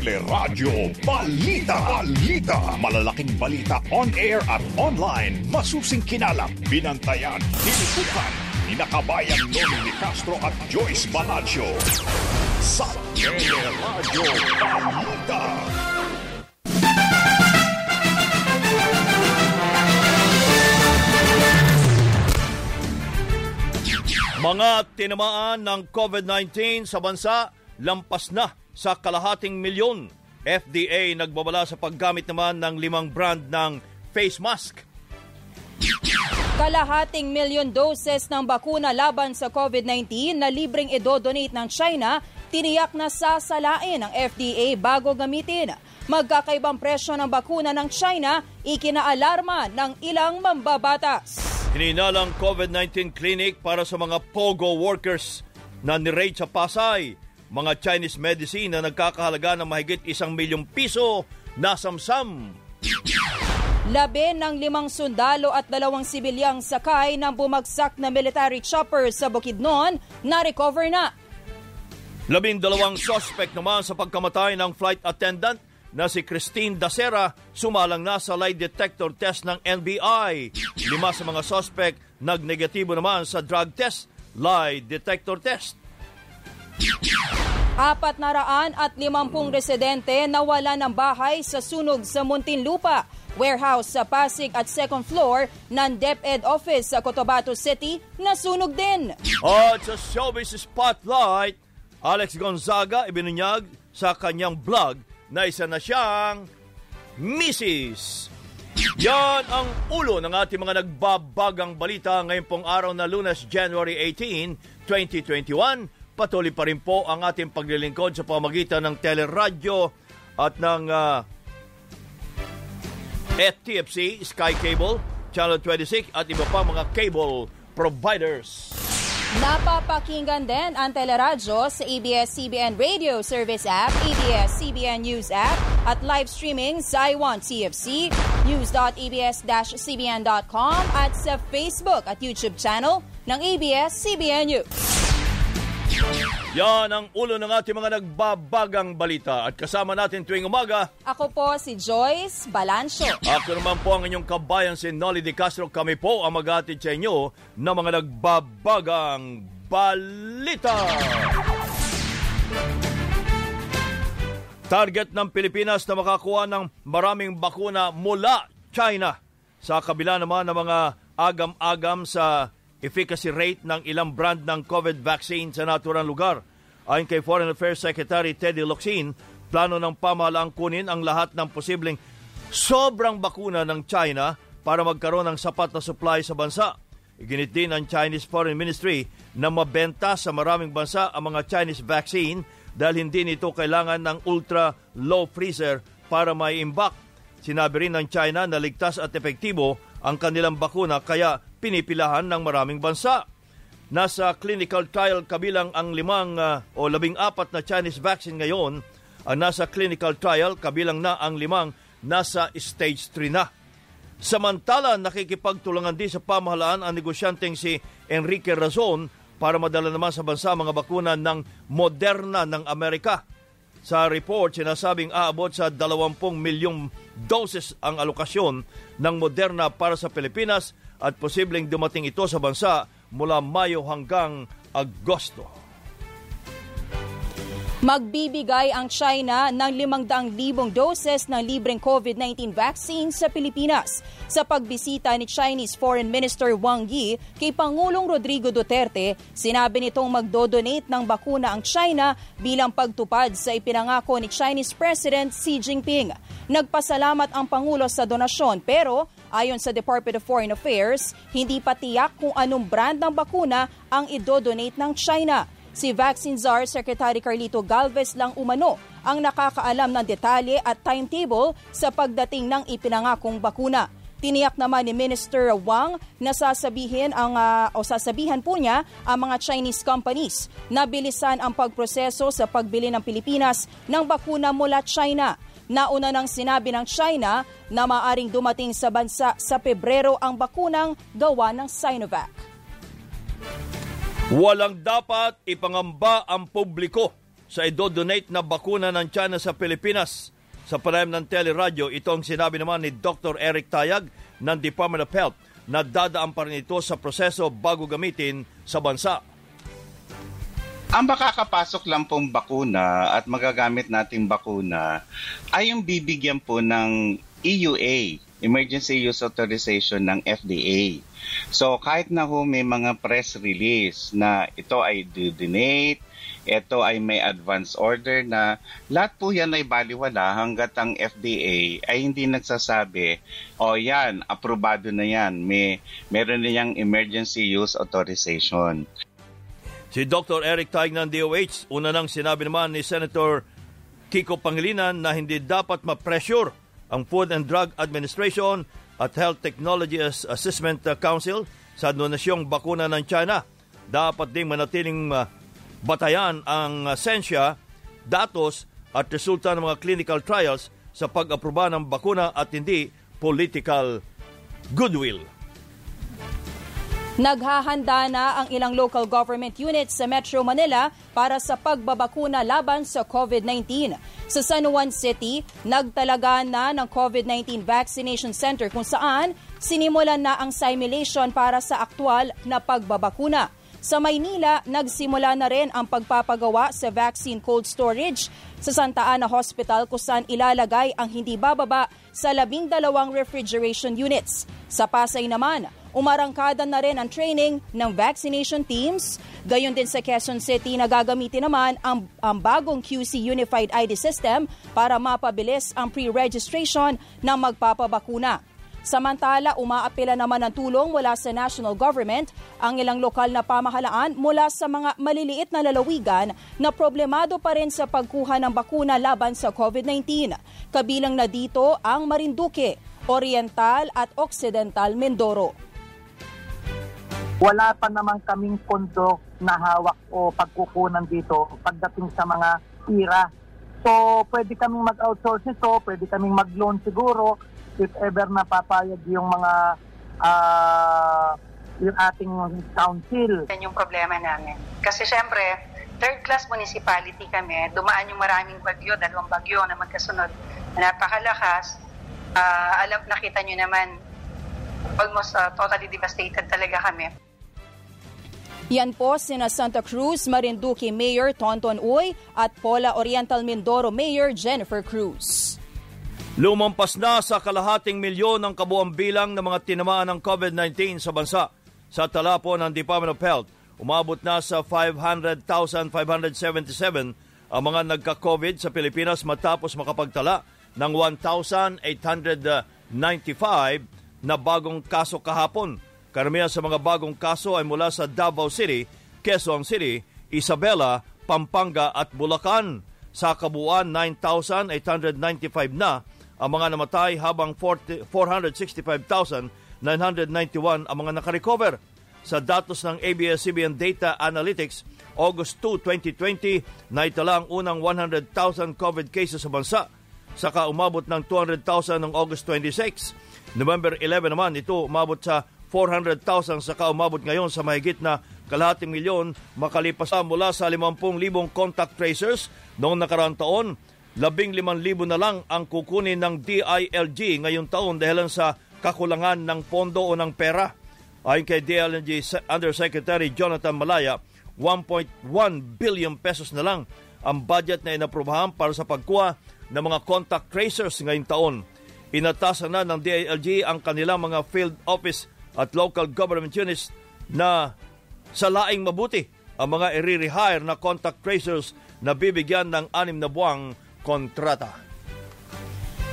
Teleradyo Balita. Balita. Malalaking balita on air at online. Masusing kinalap, binantayan, tinutukan. Ninakabayan Noli ni Castro at Joyce Balancho. Sa Teleradyo Balita. Mga tinamaan ng COVID-19 sa bansa, lampas na sa kalahating milyon. FDA nagbabala sa paggamit naman ng limang brand ng face mask. Kalahating milyon doses ng bakuna laban sa COVID-19 na libreng idodonate ng China, tiniyak na sasalain ng FDA bago gamitin. Magkakaibang presyo ng bakuna ng China, ikinaalarma ng ilang mambabatas. Hininalang COVID-19 clinic para sa mga POGO workers na nirate sa Pasay. Mga Chinese medicine na nagkakahalaga ng mahigit isang milyong piso na samsam. Labi ng limang sundalo at dalawang sibilyang sakay ng bumagsak na military chopper sa Bukidnon na-recover na. Labindalawang suspect naman sa pagkamatay ng flight attendant na si Christine Dacera sumalang na sa lie detector test ng NBI. Lima sa mga suspect nagnegatibo naman sa drug test, lie detector test. Apat na raan at limampung residente nawala ng bahay sa sunog sa Muntinlupa, warehouse sa Pasig at second floor ng DepEd office sa Cotabato City nasunog din. At sa showbiz spotlight, Alex Gonzaga ibinunyag sa kanyang blog na isa na siyang Mrs. Yan ang ulo ng ating mga nagbabagang balita ngayon pong araw na lunes, January 18, 2021. Patuloy pa rin po ang ating paglilingkod sa pamagitan ng teleradyo at ng uh, TFC, Sky Cable, Channel 26 at iba pa mga cable providers. Napapakinggan din ang teleradyo sa ABS-CBN Radio Service App, ABS-CBN News App, at live streaming sa iWant TFC, news.abs-cbn.com at sa Facebook at YouTube channel ng ABS-CBN News. Yan ang ulo ng ating mga nagbabagang balita at kasama natin tuwing umaga. Ako po si Joyce Balancio. Ako naman po ang inyong kabayan si Nolly De Castro. Kami po ang maghatid sa inyo ng mga nagbabagang balita. Target ng Pilipinas na makakuha ng maraming bakuna mula China. Sa kabila naman ng mga agam-agam sa efficacy rate ng ilang brand ng COVID vaccine sa naturang lugar. Ayon kay Foreign Affairs Secretary Teddy Locsin, plano ng pamahalaang kunin ang lahat ng posibleng sobrang bakuna ng China para magkaroon ng sapat na supply sa bansa. Iginit din ng Chinese Foreign Ministry na mabenta sa maraming bansa ang mga Chinese vaccine dahil hindi nito kailangan ng ultra low freezer para maiimbak. Sinabi rin ng China na ligtas at epektibo ang kanilang bakuna kaya pinipilahan ng maraming bansa. Nasa clinical trial kabilang ang limang uh, o labing apat na Chinese vaccine ngayon ang nasa clinical trial kabilang na ang limang nasa stage 3 na. Samantala, nakikipagtulangan din sa pamahalaan ang negosyanteng si Enrique Razon para madala naman sa bansa mga bakuna ng Moderna ng Amerika. Sa report, sinasabing aabot sa 20 milyong doses ang alokasyon ng Moderna para sa Pilipinas at posibleng dumating ito sa bansa mula Mayo hanggang Agosto. Magbibigay ang China ng 500,000 doses ng libreng COVID-19 vaccine sa Pilipinas sa pagbisita ni Chinese Foreign Minister Wang Yi kay Pangulong Rodrigo Duterte. Sinabi nitong magdodonate ng bakuna ang China bilang pagtupad sa ipinangako ni Chinese President Xi Jinping. Nagpasalamat ang Pangulo sa donasyon pero ayon sa Department of Foreign Affairs, hindi pa tiyak kung anong brand ng bakuna ang idodonate ng China. Si Vaccine Czar Secretary Carlito Galvez lang umano ang nakakaalam ng detalye at timetable sa pagdating ng ipinangakong bakuna. Tiniyak naman ni Minister Wang na sasabihin ang uh, o sasabihan po niya ang mga Chinese companies na bilisan ang pagproseso sa pagbili ng Pilipinas ng bakuna mula China. Nauna nang sinabi ng China na maaring dumating sa bansa sa Pebrero ang bakunang gawa ng Sinovac. Walang dapat ipangamba ang publiko sa idodonate na bakuna ng China sa Pilipinas. Sa panayam ng teleradyo, itong sinabi naman ni Dr. Eric Tayag ng Department of Health na dadaan pa rin ito sa proseso bago gamitin sa bansa. Ang makakapasok lang pong bakuna at magagamit nating bakuna ay yung bibigyan po ng EUA, Emergency Use Authorization ng FDA. So kahit na ho may mga press release na ito ay donate, ito ay may advance order na lahat po yan ay baliwala hanggat ang FDA ay hindi nagsasabi, o oh, yan, aprobado na yan, may, meron na yung emergency use authorization. Si Dr. Eric Taig ng DOH, una nang sinabi naman ni Senator Kiko Pangilinan na hindi dapat ma-pressure ang Food and Drug Administration at Health Technology Assessment Council sa donasyong bakuna ng China. Dapat ding manatiling uh, batayan ang sensya, datos at resulta ng mga clinical trials sa pag-aproba ng bakuna at hindi political goodwill. Naghahanda na ang ilang local government units sa Metro Manila para sa pagbabakuna laban sa COVID-19. Sa San Juan City, nagtalaga na ng COVID-19 vaccination center kung saan sinimulan na ang simulation para sa aktwal na pagbabakuna. Sa Maynila, nagsimula na rin ang pagpapagawa sa vaccine cold storage sa Santa Ana Hospital kung saan ilalagay ang hindi bababa sa labing dalawang refrigeration units. Sa Pasay naman, Umarangkada na rin ang training ng vaccination teams. Gayon din sa Quezon City na gagamitin naman ang, ang bagong QC Unified ID System para mapabilis ang pre-registration ng magpapabakuna. Samantala, umaapela naman ng tulong mula sa national government ang ilang lokal na pamahalaan mula sa mga maliliit na lalawigan na problemado pa rin sa pagkuha ng bakuna laban sa COVID-19. Kabilang na dito ang Marinduque, Oriental at Occidental Mindoro wala pa naman kaming pondo na hawak o pagkukunan dito pagdating sa mga tira. So, pwede kaming mag-outsource ito, pwede kaming mag-loan siguro if ever na papayag yung mga uh, yung ating council. Yan yung problema namin. Kasi syempre, third class municipality kami, dumaan yung maraming bagyo, dalawang bagyo na magkasunod, napakalakas. Uh, alam, nakita nyo naman, almost uh, totally devastated talaga kami. Yan po sina Santa Cruz, Marinduque Mayor Tonton Uy at Pola Oriental Mindoro Mayor Jennifer Cruz. Lumampas na sa kalahating milyon ang kabuang bilang ng mga tinamaan ng COVID-19 sa bansa. Sa tala po ng Department of Health, umabot na sa 500,577 ang mga nagka-COVID sa Pilipinas matapos makapagtala ng 1,895 na bagong kaso kahapon Karamihan sa mga bagong kaso ay mula sa Davao City, Quezon City, Isabela, Pampanga at Bulacan. Sa kabuuan, 9,895 na ang mga namatay habang 465,991 ang mga nakarecover. Sa datos ng ABS-CBN Data Analytics, August 2, 2020, naitala ang unang 100,000 COVID cases sa bansa. Saka umabot ng 200,000 noong August 26. November 11 naman, ito umabot sa 400,000 sa kaumabot ngayon sa mahigit na kalahating milyon makalipas mula sa 50,000 contact tracers noong nakaraang taon. 15,000 na lang ang kukunin ng DILG ngayong taon dahil sa kakulangan ng pondo o ng pera. Ayon kay DILG Undersecretary Jonathan Malaya, 1.1 billion pesos na lang ang budget na inaprubahan para sa pagkuha ng mga contact tracers ngayong taon. Inatasan na ng DILG ang kanilang mga field office at local government units na sa laing mabuti ang mga i-rehire na contact tracers na bibigyan ng anim na buwang kontrata.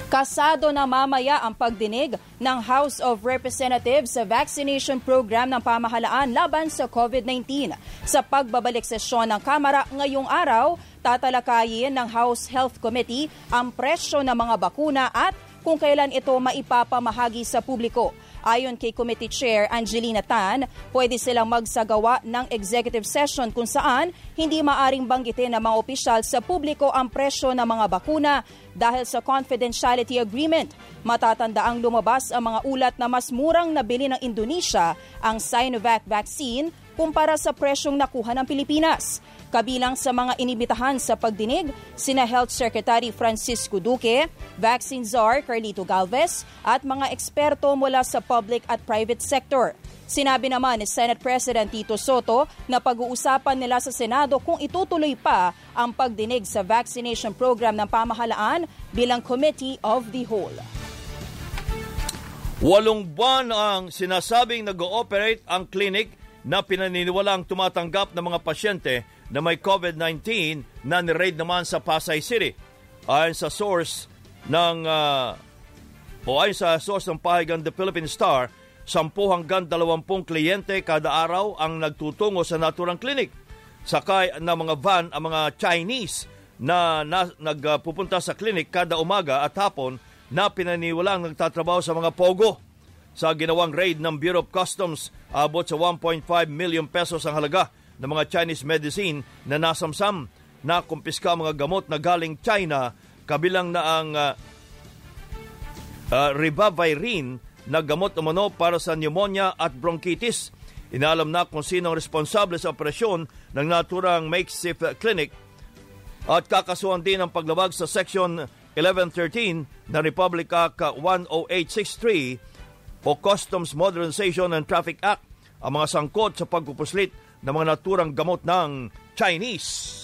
Kasado na mamaya ang pagdinig ng House of Representatives sa vaccination program ng pamahalaan laban sa COVID-19. Sa pagbabalik sesyon ng Kamara ngayong araw, tatalakayin ng House Health Committee ang presyo ng mga bakuna at kung kailan ito maipapamahagi sa publiko. Ayon kay Committee Chair Angelina Tan, pwede silang magsagawa ng executive session kung saan hindi maaring banggitin ng mga opisyal sa publiko ang presyo ng mga bakuna dahil sa confidentiality agreement. Matatanda ang lumabas ang mga ulat na mas murang nabili ng Indonesia ang Sinovac vaccine kumpara sa presyong nakuha ng Pilipinas. Kabilang sa mga inibitahan sa pagdinig, sina Health Secretary Francisco Duque, Vaccine Czar Carlito Galvez at mga eksperto mula sa public at private sector. Sinabi naman ni Senate President Tito Soto na pag-uusapan nila sa Senado kung itutuloy pa ang pagdinig sa vaccination program ng pamahalaan bilang Committee of the Whole. Walong buwan ang sinasabing nag-ooperate ang clinic na pinaniniwalang tumatanggap ng mga pasyente na may COVID-19 na ni-raid naman sa Pasay City. Ayon sa source ng uh, o ayon sa source ng pahagang The Philippine Star, 10 hanggang 20 kliyente kada araw ang nagtutungo sa naturang clinic. Sakay ng mga van ang mga Chinese na, na nagpupunta sa clinic kada umaga at hapon na pinaniwalang nagtatrabaho sa mga pogo. Sa ginawang raid ng Bureau of Customs, abot sa 1.5 million pesos ang halaga ng mga Chinese medicine na nasamsam na kumpiska mga gamot na galing China kabilang na ang uh, uh, ribavirin na gamot umano para sa pneumonia at bronchitis. Inalam na kung sino ang responsable sa operasyon ng naturang makeshift clinic at kakasuhan din ang paglabag sa Section 1113 ng Republic Act 10863 o Customs Modernization and Traffic Act ang mga sangkot sa pagpupuslit ng mga naturang gamot ng Chinese.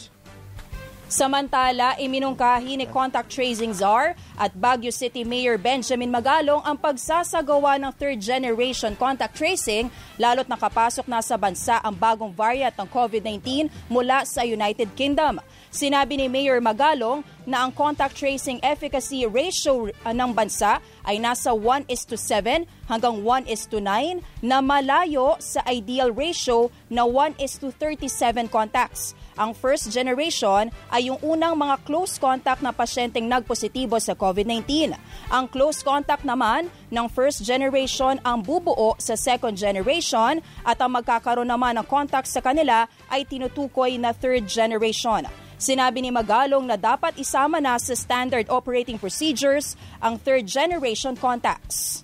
Samantala, iminungkahi ni Contact Tracing Czar at Baguio City Mayor Benjamin Magalong ang pagsasagawa ng third generation contact tracing lalo't nakapasok na sa bansa ang bagong variant ng COVID-19 mula sa United Kingdom. Sinabi ni Mayor Magalong na ang contact tracing efficacy ratio uh, ng bansa ay nasa 1 is to 7 hanggang 1 is to 9 na malayo sa ideal ratio na 1 is to 37 contacts. Ang first generation ay yung unang mga close contact na pasyenteng nagpositibo sa COVID-19. Ang close contact naman ng first generation ang bubuo sa second generation at ang magkakaroon naman ng contact sa kanila ay tinutukoy na third generation. Sinabi ni Magalong na dapat isama na sa standard operating procedures ang third generation contacts.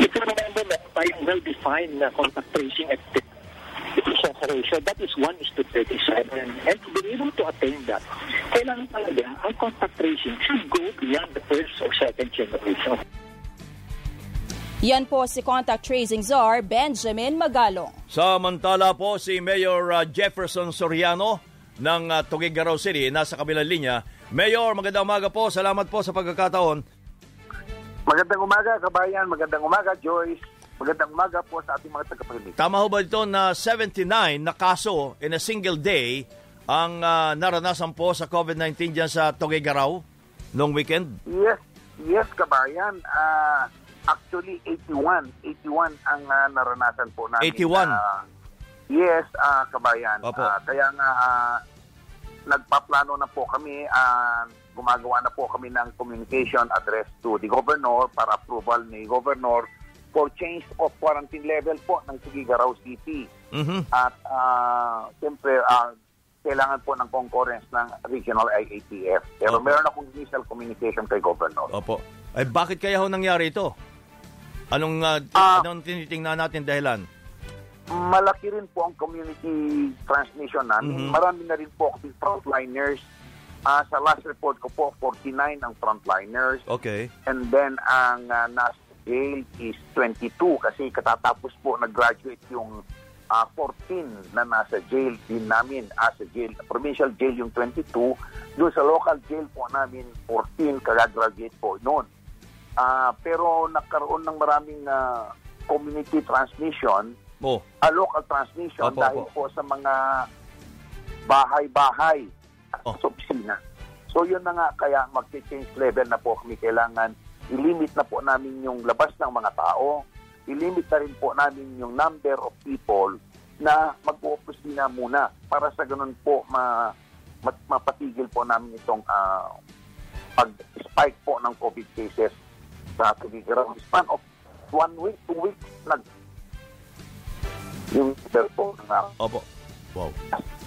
If you remember that tayong well-defined na contact tracing activity efficiency ratio, that is 1 is to 37. And to be able to attain that, kailangan talaga ang contact tracing should go beyond the first or second generation. Yan po si Contact Tracing Czar Benjamin Magalong. Samantala po si Mayor uh, Jefferson Soriano ng uh, Tuguegarao City nasa kabilang linya. Mayor, magandang umaga po. Salamat po sa pagkakataon. Magandang umaga, kabayan. Magandang umaga, Joyce. Magandang umaga po sa ating mga tagapakinig. Tama ho ba ito na 79 na kaso in a single day ang uh, naranasan po sa COVID-19 dyan sa Tuguegarao noong weekend? Yes, yes kabayan. Uh, actually, 81. 81 ang uh, naranasan po namin. 81? Uh, yes, uh, kabayan. Opo. Uh, kaya nga, uh, nagpaplano na po kami, uh, gumagawa na po kami ng communication address to the governor para approval ni governor for change of quarantine level po ng Tuguegarao City. Mhm. At uh, siyempre, uh, kailangan po ng concurrence ng regional IATF. Pero Opo. meron akong initial communication kay Governor. Opo. Ay bakit kaya ho nangyari ito? Anong, uh, Ah. anong tinitingnan natin dahilan? Malaki rin po ang community transmission namin. Mhm. Marami na rin po kasi frontliners. Ah, sa last report ko po, 49 ang frontliners. Okay. And then ang uh, nasa jail is 22 kasi katatapos po nag-graduate yung ah, 14 na nasa jail din namin as a jail. Provincial jail yung 22. Doon sa local jail po namin 14 kagagraduate po noon. Ah, pero nagkaroon ng maraming ah, community transmission, Oh, ah, local transmission Opo, dahil opo. po sa mga bahay-bahay at Oh. opisina. So yun na nga, kaya mag-change level na po kami kailangan. I-limit na po namin yung labas ng mga tao. I-limit na rin po namin yung number of people na mag-opisina muna para sa ganun po ma, ma- mapatigil po namin itong ah, pag-spike po ng COVID cases sa Tuguegarao. Span of one week, two weeks, nag yung po na opo. Wow.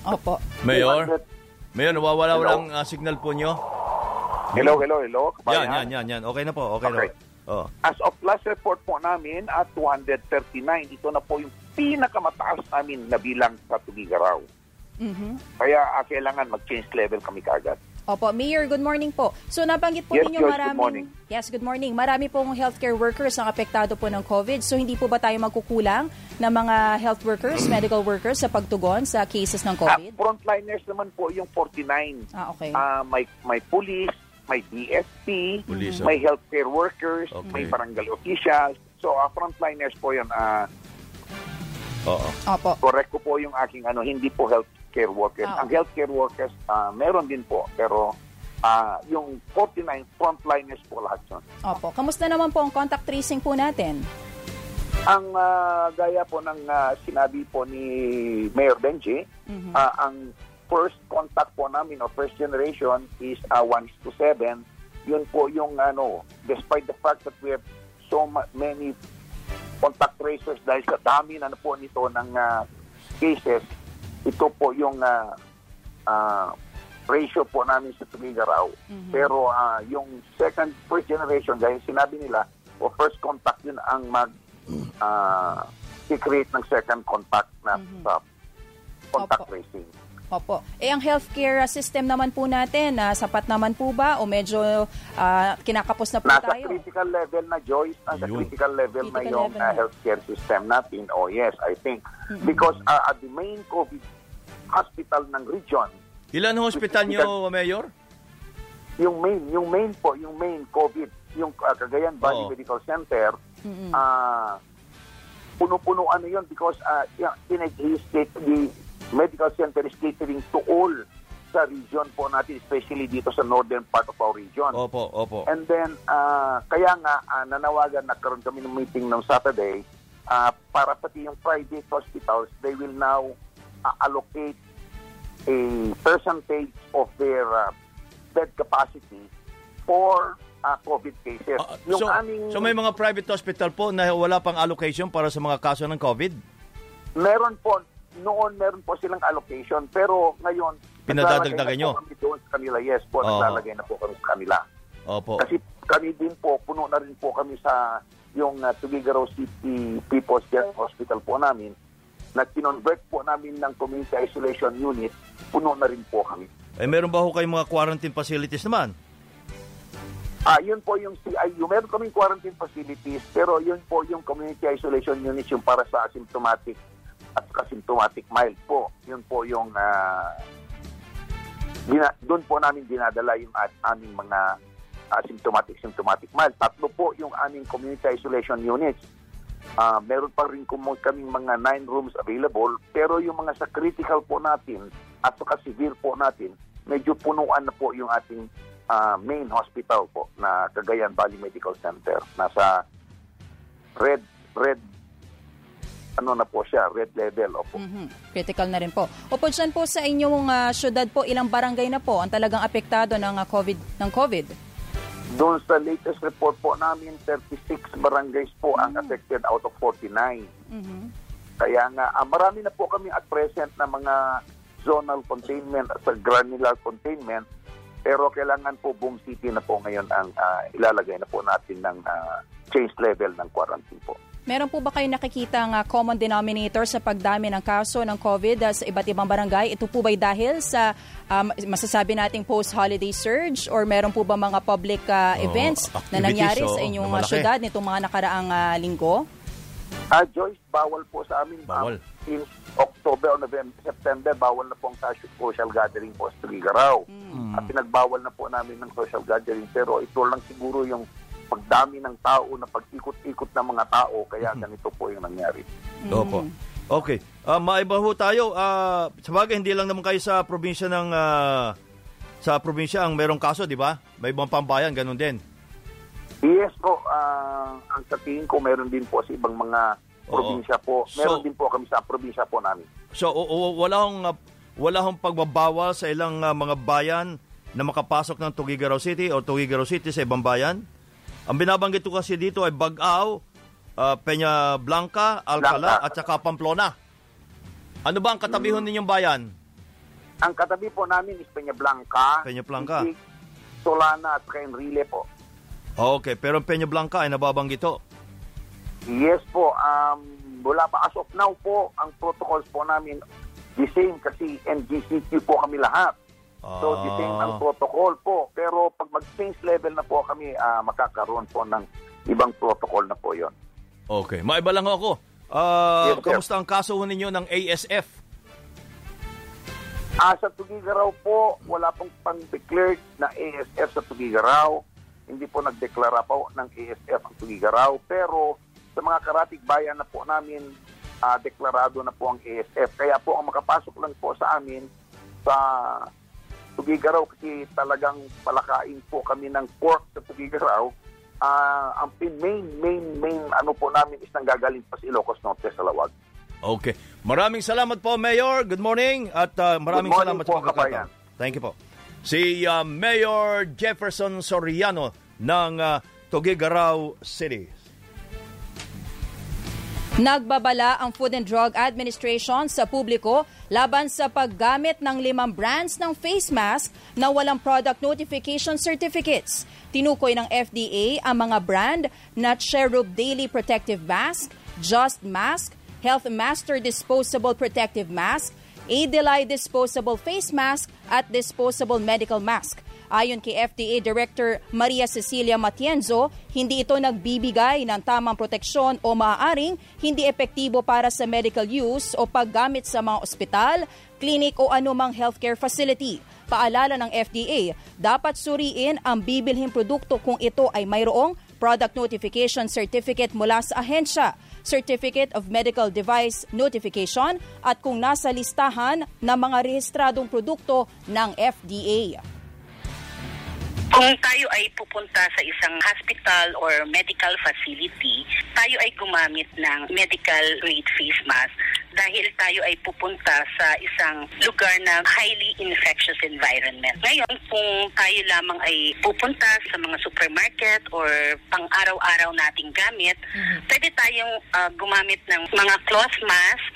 Opo. Mayor, Mayor, nawawala Hello? walang uh, signal po nyo. Hello, hello, hello. Yan, kabayan. yan, yan, yan. Okay na po, okay, Okay. na po. Oh. As of last report po namin at 239, ito na po yung pinakamataas namin na bilang sa Tugigaraw. Mhm. Kaya ah, kailangan mag-change level kami kagad. Opo, Mayor, good morning po. So nabanggit po Yes, ninyo good maraming morning. Yes, good morning. Marami pong healthcare workers ang apektado po ng COVID. So hindi po ba tayo magkukulang ng mga health workers, medical workers sa pagtugon sa cases ng Ah, COVID? frontliners naman po yung 49. Ah, okay. Ah, may may police, may DSP, Police, may healthcare workers, Okay. may barangay officials. So, ah, frontliners po yun. Ah, Oo. Opo. correct ko po yung aking ano, hindi po healthcare workers. Ah, Ang healthcare workers, ah, meron din po. Pero ah, yung 49 frontliners po lahat yun. Opo. Kamusta naman po ang contact tracing po natin? Ang ah, gaya po ng ah, sinabi po ni Mayor Benji, Mhm. ah, ang first contact po namin o first generation is uh, 1 to 7. Yun po yung ano, despite the fact that we have so ma- many contact tracers dahil sa dami na po nito ng ah, cases, ito po yung ah, ah, ratio po namin sa Tugigaraw. Pero ah, yung second, first generation, dahil sinabi nila, o first contact yun ang mag ah, create ng second contact na sa contact Opo. tracing. Opo. Eh, ang healthcare system naman po natin, ah, sapat naman po ba o medyo ah, kinakapos na po Nasa tayo? critical level na, Joyce. Nasa Yun. critical level na Critical yung level uh, na. healthcare system natin. Oh yes, I think. Because uh, at the main COVID hospital ng region, Ilan ang hospital nyo, Mayor? yung main, yung main po, yung main COVID, yung uh, Cagayan Valley Oo. Medical Center, Mm-mm. ah puno-puno ano yun because uh, yeah, in state, the medical center is catering to all sa region po natin, especially dito sa northern part of our region. Opo, opo. And then, ah, kaya nga, ah, nanawagan, nagkaroon kami ng meeting ng Saturday ah, para pati yung private hospitals, they will now ah, allocate a percentage of their ah, bed capacity for ah, COVID cases. Ah, yung so, aming, so may mga private hospital po na wala pang allocation para sa mga kaso ng COVID? meron po, noon meron po silang allocation, pero ngayon, Pinadadagdagan nyo? kami doon sa kanila. Yes po, Oo. naglalagay na po kami sa kanila. Opo. Kasi kami din po, puno na rin po kami sa yung uh, Tugigaraw City People's Health Hospital po namin na kinonvert po namin ng community isolation unit, puno na rin po kami. Eh, meron ba ho kayong mga quarantine facilities naman? Ah, yun po yung CIU. Meron kaming quarantine facilities, pero yun po yung community isolation units yung para sa asymptomatic at asymptomatic mild po. Yun po yung ah, dina- doon po namin dinadala yung at aming mga asymptomatic symptomatic mild. Tatlo po yung aming community isolation units. Ah, meron pa rin kumo- kaming mga nine rooms available, pero yung mga sa critical po natin at saka severe po natin, medyo punuan na po yung ating ah, main hospital po na Cagayan Valley Medical Center. Nasa red, red, ano na po siya, red level. Opo. Mhm. Critical na rin po. Opo, dyan po sa inyong ah, syudad po, ilang barangay na po ang talagang apektado ng ah, COVID ng COVID? Doon sa latest report po namin, 36 barangays po ang affected out of 49. Mhm. Kaya nga, ah, marami na po kami at present na mga zonal containment at sa granular containment. Pero kailangan po buong city na po ngayon ang ah, ilalagay na po natin ng ah, change level ng quarantine po. Meron po ba kayo nakikita ng common denominator sa pagdami ng kaso ng COVID ah, sa iba't ibang barangay? Ito po ba'y dahil sa um, masasabi nating post-holiday surge or meron po ba mga public ah, Oh, events na activities, nangyari oh, sa inyong na ah, syudad nitong mga nakaraang ah, linggo? Ah, Joyce, bawal po sa amin. Bawal. In October o November, September, bawal na po ang social gathering po sa Tugigaraw. Hmm. At pinagbawal na po namin ng social gathering. Pero ito lang siguro yung pagdami ng tao na pag-ikot-ikot ng mga tao. Kaya ganito po yung nangyari. Opo. Okay. Ah, maiba ho tayo. Ah, sa bagay, hindi lang naman kayo sa probinsya ng... ah, sa probinsya ang merong kaso, di ba? May ibang pambayan, ganun din. Yes po, ah, ang sa tingin ko meron din po sa ibang mga Oo. probinsya po. Meron So- din po kami sa probinsya po namin. So, o, o- wala hong, ah, wala hong pagbabawal sa ilang ah, mga bayan na makapasok ng Tugigaraw City o Tugigaraw City sa ibang bayan? Ang binabanggit ko kasi dito ay Bagao, ah, Peña Blanca, Alcala Blanca. at saka Pamplona. Ano ba ang katabihon ninyong bayan? Ang katabi po namin is Peña Blanca, Peña Blanca. Itig, Solana at Enrile po. Okay, pero ang Peña Blanca ay nababanggit ho. Yes po, um, wala pa as of now po, ang protocols po namin the same kasi NGCQ po kami lahat. So, the same ang Ah. protocol po. Pero pag mag-change level na po kami, ah, makakaroon po ng ibang protocol na po yon. Okay. Maiba lang ako. Ah, Yes, kamusta ang kaso ninyo ng ASF? Ah, sa Tugigaraw po, wala pong pang-declared na ASF sa Tugigaraw. Hindi po nagdeklara po ng ASF ang Tugigaraw. Pero sa mga karatig bayan na po namin, ah, deklarado na po ang ASF. Kaya po ang makapasok lang po sa amin sa Tugigaraw kasi talagang palakain po kami ng pork sa Tugigaraw. Ah, ang main, main, main ano po namin is nanggagaling pa sa Ilocos Norte sa Lawag. Okay. Maraming salamat po, Mayor. Good morning. At ah, maraming Good morning salamat po, sa pagkakataon. Thank you po. Si ah, Mayor Jefferson Soriano ng uh, Tugigaraw City. Nagbabala ang Food and Drug Administration sa publiko laban sa paggamit ng limang brands ng face mask na walang product notification certificates. Tinukoy ng FDA ang mga brand na Cherub Daily Protective Mask, Just Mask, Health Master Disposable Protective Mask, Adelai Disposable Face Mask at Disposable Medical Mask. Ayon kay FDA Director Maria Cecilia Matienzo, hindi ito nagbibigay ng tamang proteksyon o maaaring hindi epektibo para sa medical use o paggamit sa mga ospital, clinic o anumang healthcare facility. Paalala ng FDA, dapat suriin ang bibilhing produkto kung ito ay mayroong Product Notification Certificate mula sa ahensya, Certificate of Medical Device Notification at kung nasa listahan ng mga rehistradong produkto ng FDA. Kung tayo ay pupunta sa isang hospital or medical facility, tayo ay gumamit ng medical grade face mask dahil tayo ay pupunta sa isang lugar na highly infectious environment. Ngayon, kung tayo lamang ay pupunta sa mga supermarket or pang-araw-araw nating gamit, pwede tayong ah, gumamit ng mga cloth mask,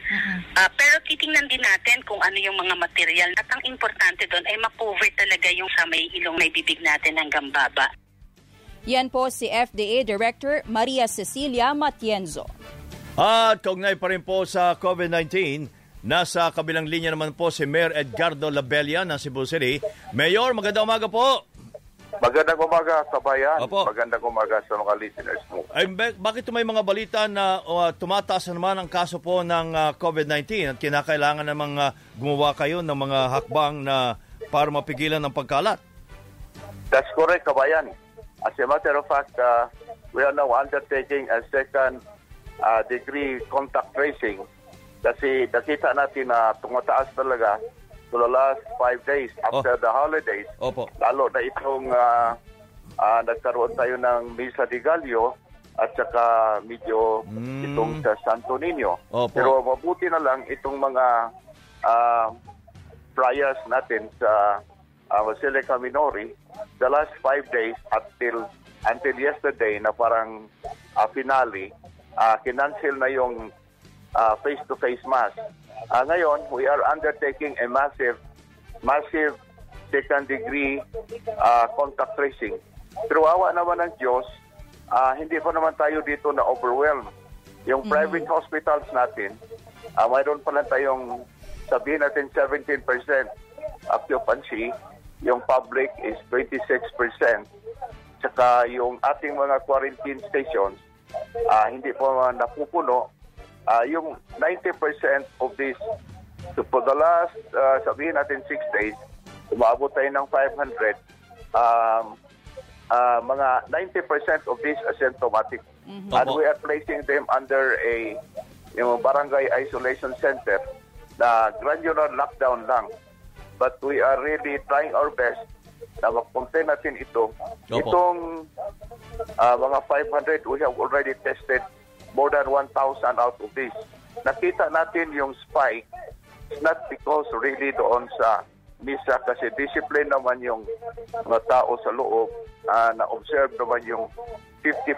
Ah, pero titingnan din natin kung ano yung mga material. At ang importante doon ay makover talaga yung sa may ilong may bibig natin hanggang baba. Yan po si FDA Director Maria Cecilia Matienzo. At kaugnay pa rin po sa COVID-19, nasa kabilang linya naman po si Mayor Edgardo Labella ng Cebu City. Mayor, magandang umaga po. Magandang umaga sa bayan. Opo. Magandang umaga sa mga listeners mo. Ay, ba- bakit may mga balita na uh, tumataas na naman ang kaso po ng uh, COVID-19 at kinakailangan namang uh, gumawa kayo ng mga hakbang na para mapigilan ang pagkalat? That's correct, kabayan. As a matter of fact, uh, we are now undertaking a second uh, degree contact tracing kasi nakita natin na tumataas talaga for the last five days after the holidays. Opo. Lalo na itong uh, uh, nagkaroon tayo ng Misa de Gallo at saka medyo Mm. itong sa Santo Niño. Opo. Pero mabuti na lang itong mga uh, priors natin sa uh, Basilica Minori, the last five days until until yesterday na parang uh, finale, uh, kinancel na yung uh, face-to-face mass. Uh, ngayon, we are undertaking a massive, massive second degree uh, contact tracing. Pero awa naman ng Diyos, ah, hindi pa naman tayo dito na overwhelmed. Yung private hospitals natin, ah, mayroon pa lang tayong sabihin natin 17% occupancy, yung public is 26%. Tsaka yung ating mga quarantine stations, ah, hindi pa napupuno. Ah, yung 90% of this, so for the last, ah, sabihin natin 6 days, umabot tayo ng 500, um, ah, mga 90% of this asymptomatic. And Opo. we are placing them under a yung barangay isolation center na granular lockdown lang. But we are really trying our best na mag-contain natin ito. Opo. Itong ah, mga 500, we have already tested more than 1,000 out of this. Nakita natin yung spike, it's not because really doon sa misa kasi discipline naman yung mga tao sa loob ah, na-observe naman yung 50%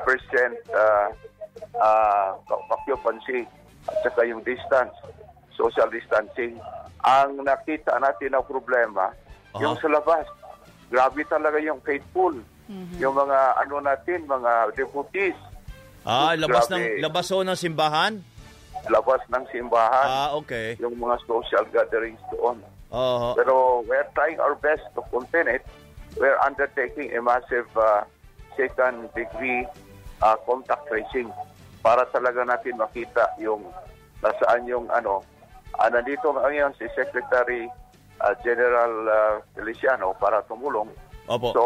uh, uh, occupancy at saka yung distance, social distancing. Ang nakita natin na problema, Aha. yung sa labas, grabe talaga yung faithful. Yung mga ano natin, mga devotees. Ah, labas Grabe. ng labas ho ng simbahan? labas ng simbahan, Ah, okay. yung mga social gatherings doon. Oo. Pero we're trying our best to contain it. We're undertaking a massive uh, second degree uh, contact tracing para talaga natin makita yung nasaan yung ano. Uh, nandito ngayon si Secretary uh, General uh, Feliciano para tumulong. Opo. So,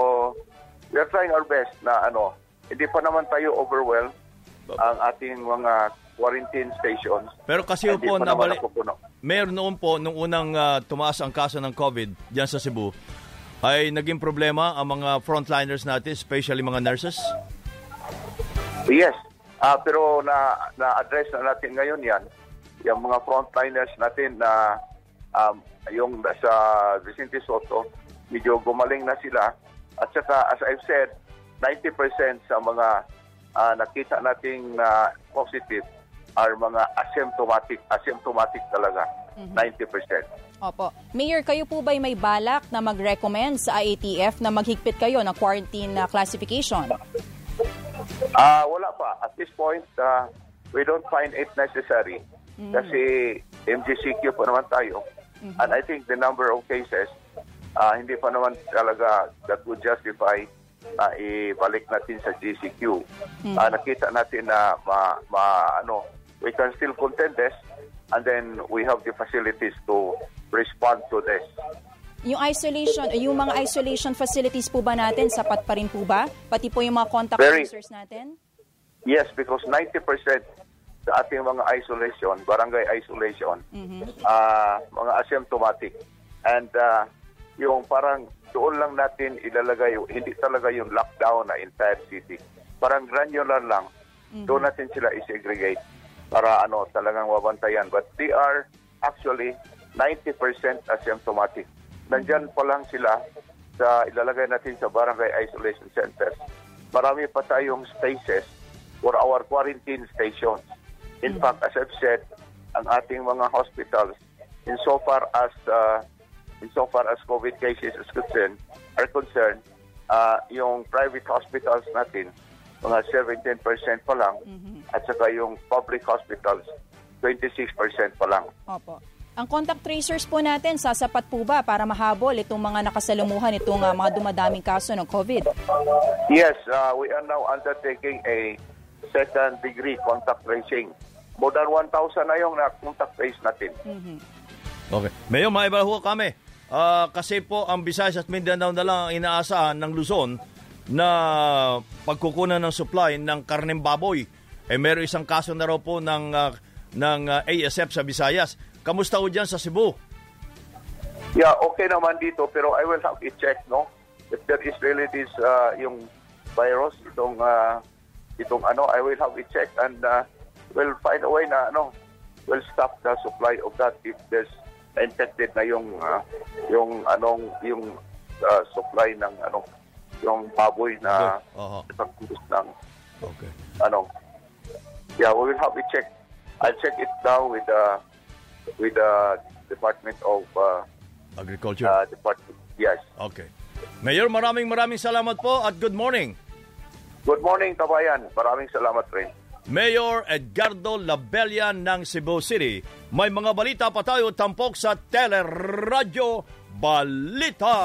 we're trying our best na ano, hindi pa naman tayo overwhelmed ang ating mga quarantine stations. Pero kasi Hindi po, pa naman nabali, napupuno. Mayor, noon po, nung unang ah, tumaas ang kaso ng COVID diyan sa Cebu, ay naging problema ang mga frontliners natin, especially mga nurses? Yes. Ah, pero na na-address na natin ngayon 'yan. Yung mga frontliners natin na um, yung sa Vicente Soto, medyo gumaling na sila. At saka, as I've said, 90% sa mga ah, nakita nating na positive are mga asymptomatic, asymptomatic talaga. 90%. Opo. Mayor, kayo po ba'y may balak na mag-recommend sa IATF na maghigpit kayo ng quarantine uh, classification? Ah, wala pa. At this point, ah, we don't find it necessary kasi MGCQ pa naman tayo. And I think the number of cases, ah, hindi pa naman talaga that would justify na ibalik natin sa GCQ. Ah, nakita natin na ma, ma- ano, we can still contend this and then we have the facilities to respond to this. Yung isolation, yung mga isolation facilities po ba natin, sapat pa rin po ba? Pati po yung mga contact Very. tracers natin? Yes, because 90% sa ating mga isolation, barangay isolation, ah, mga asymptomatic. And ah, yung parang doon lang natin ilalagay, hindi talaga yung lockdown na entire city. Parang granular lang. Doon natin sila isegregate para ano talagang wabantayan. But they are actually 90% asymptomatic. Nandyan pa lang sila sa ilalagay natin sa barangay isolation centers. Marami pa tayong spaces for our quarantine stations. In fact, as I've said, ang ating mga hospitals, in so far as uh, in so far as COVID cases is concerned, are concerned, uh, yung private hospitals natin, mga 17% pa lang, at saka yung public hospitals, 26% pa lang. Opo. Ang contact tracers po natin, sasapat po ba para mahabol itong mga nakasalumuhan itong uh, mga dumadaming kaso ng COVID? Yes, uh, we are now undertaking a second degree contact tracing. More than 1,000 na yung na-contact trace natin. Okay. Mayor, maibala ho kami. Ah, kasi po ang Visayas at Mindanao na lang ang inaasahan ng Luzon na pagkukunan ng supply ng karneng baboy. Eh meron isang kaso na raw po ng, ah, ng ah, ASF sa Visayas. Kamusta ho dyan sa Cebu? Yeah, okay naman dito pero I will have to check, no? If there is really this uh, yung virus itong uh, itong ano, I will have to check and uh, we'll find a way na ano, we'll stop the supply of that if there's infected na yung uh, yung anong yung uh, supply ng ano yung baboy na ipagpus ng Okay. ano. Yeah, we will have to check. I'll check it now with the with the Department of uh, Agriculture. uh, Department. Yes. Okay. Mayor, maraming maraming salamat po at good morning. Good morning, kabayan. Maraming salamat rin. Mayor Edgardo Labella ng Cebu City. May mga balita pa tayo tampok sa Teleradyo Balita.